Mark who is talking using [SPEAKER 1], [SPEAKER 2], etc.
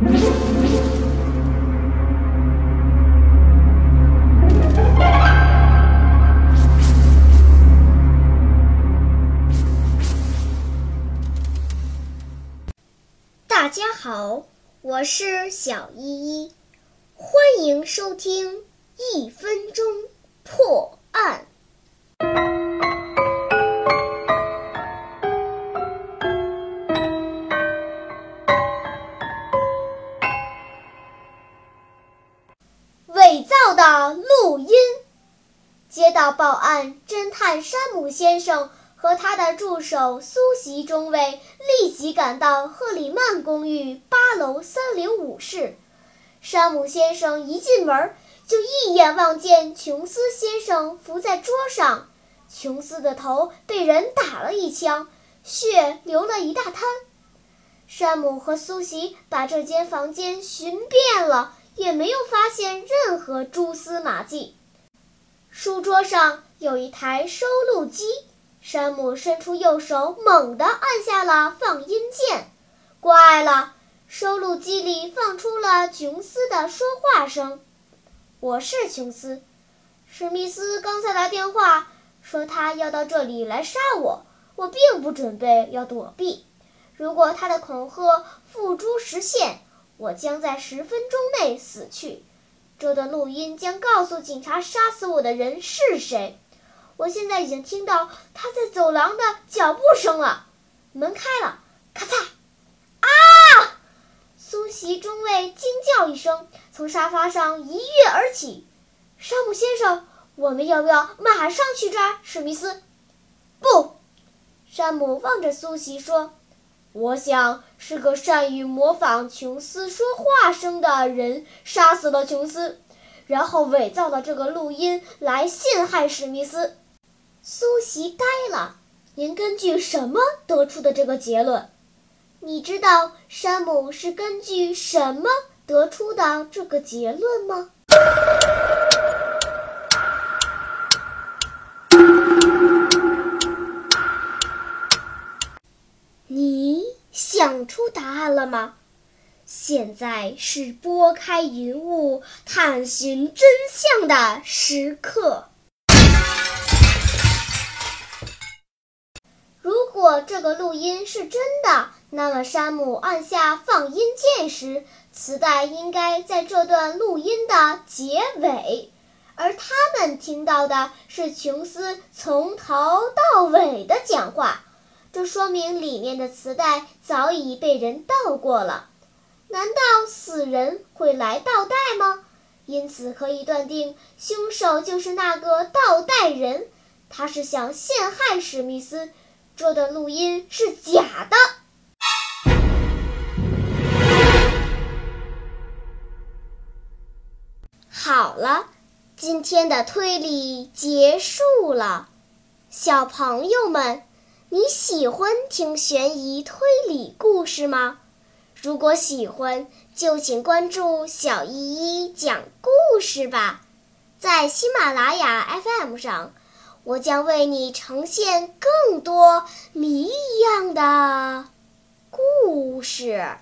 [SPEAKER 1] 大家好，我是小依依，欢迎收听一分钟接到报案，侦探山姆先生。和他的助手苏西中尉立即赶到赫里曼公寓八楼三零五室。山姆先生一进门，就一眼望见琼斯先生伏在桌上，琼斯的头被人打了一枪，血流了一大滩。山姆和苏西把这间房间寻遍了，也没有发现任何蛛丝马迹。书桌上有一台收录机。山姆伸出右手，猛地按下了放音键。怪了，收录机里放出了琼斯的说话声：“我是琼斯，史密斯刚才来电话说他要到这里来杀我，我并不准备要躲避。如果他的恐吓付诸实现，我将在十分钟内死去。这段录音将告诉警察杀死我的人是谁。”我现在已经听到他在走廊的脚步声了，门开了，咔嚓！啊！苏西中尉惊叫一声，从沙发上一跃而起。山姆先生，我们要不要马上去抓史密斯？不，山姆望着苏西说：“我想是个善于模仿琼斯说话声的人杀死了琼斯，然后伪造了这个录音来陷害史密斯。”苏西呆了。您根据什么得出的这个结论？你知道山姆是根据什么得出的这个结论吗？你想出答案了吗？现在是拨开云雾探寻真相的时刻。如果这个录音是真的，那么山姆按下放音键时，磁带应该在这段录音的结尾，而他们听到的是琼斯从头到尾的讲话。这说明里面的磁带早已被人盗过了。难道死人会来倒带吗？因此可以断定，凶手就是那个倒带人，他是想陷害史密斯。这段录音是假的。好了，今天的推理结束了。小朋友们，你喜欢听悬疑推理故事吗？如果喜欢，就请关注小依依讲故事吧，在喜马拉雅 FM 上。我将为你呈现更多谜一样的故事。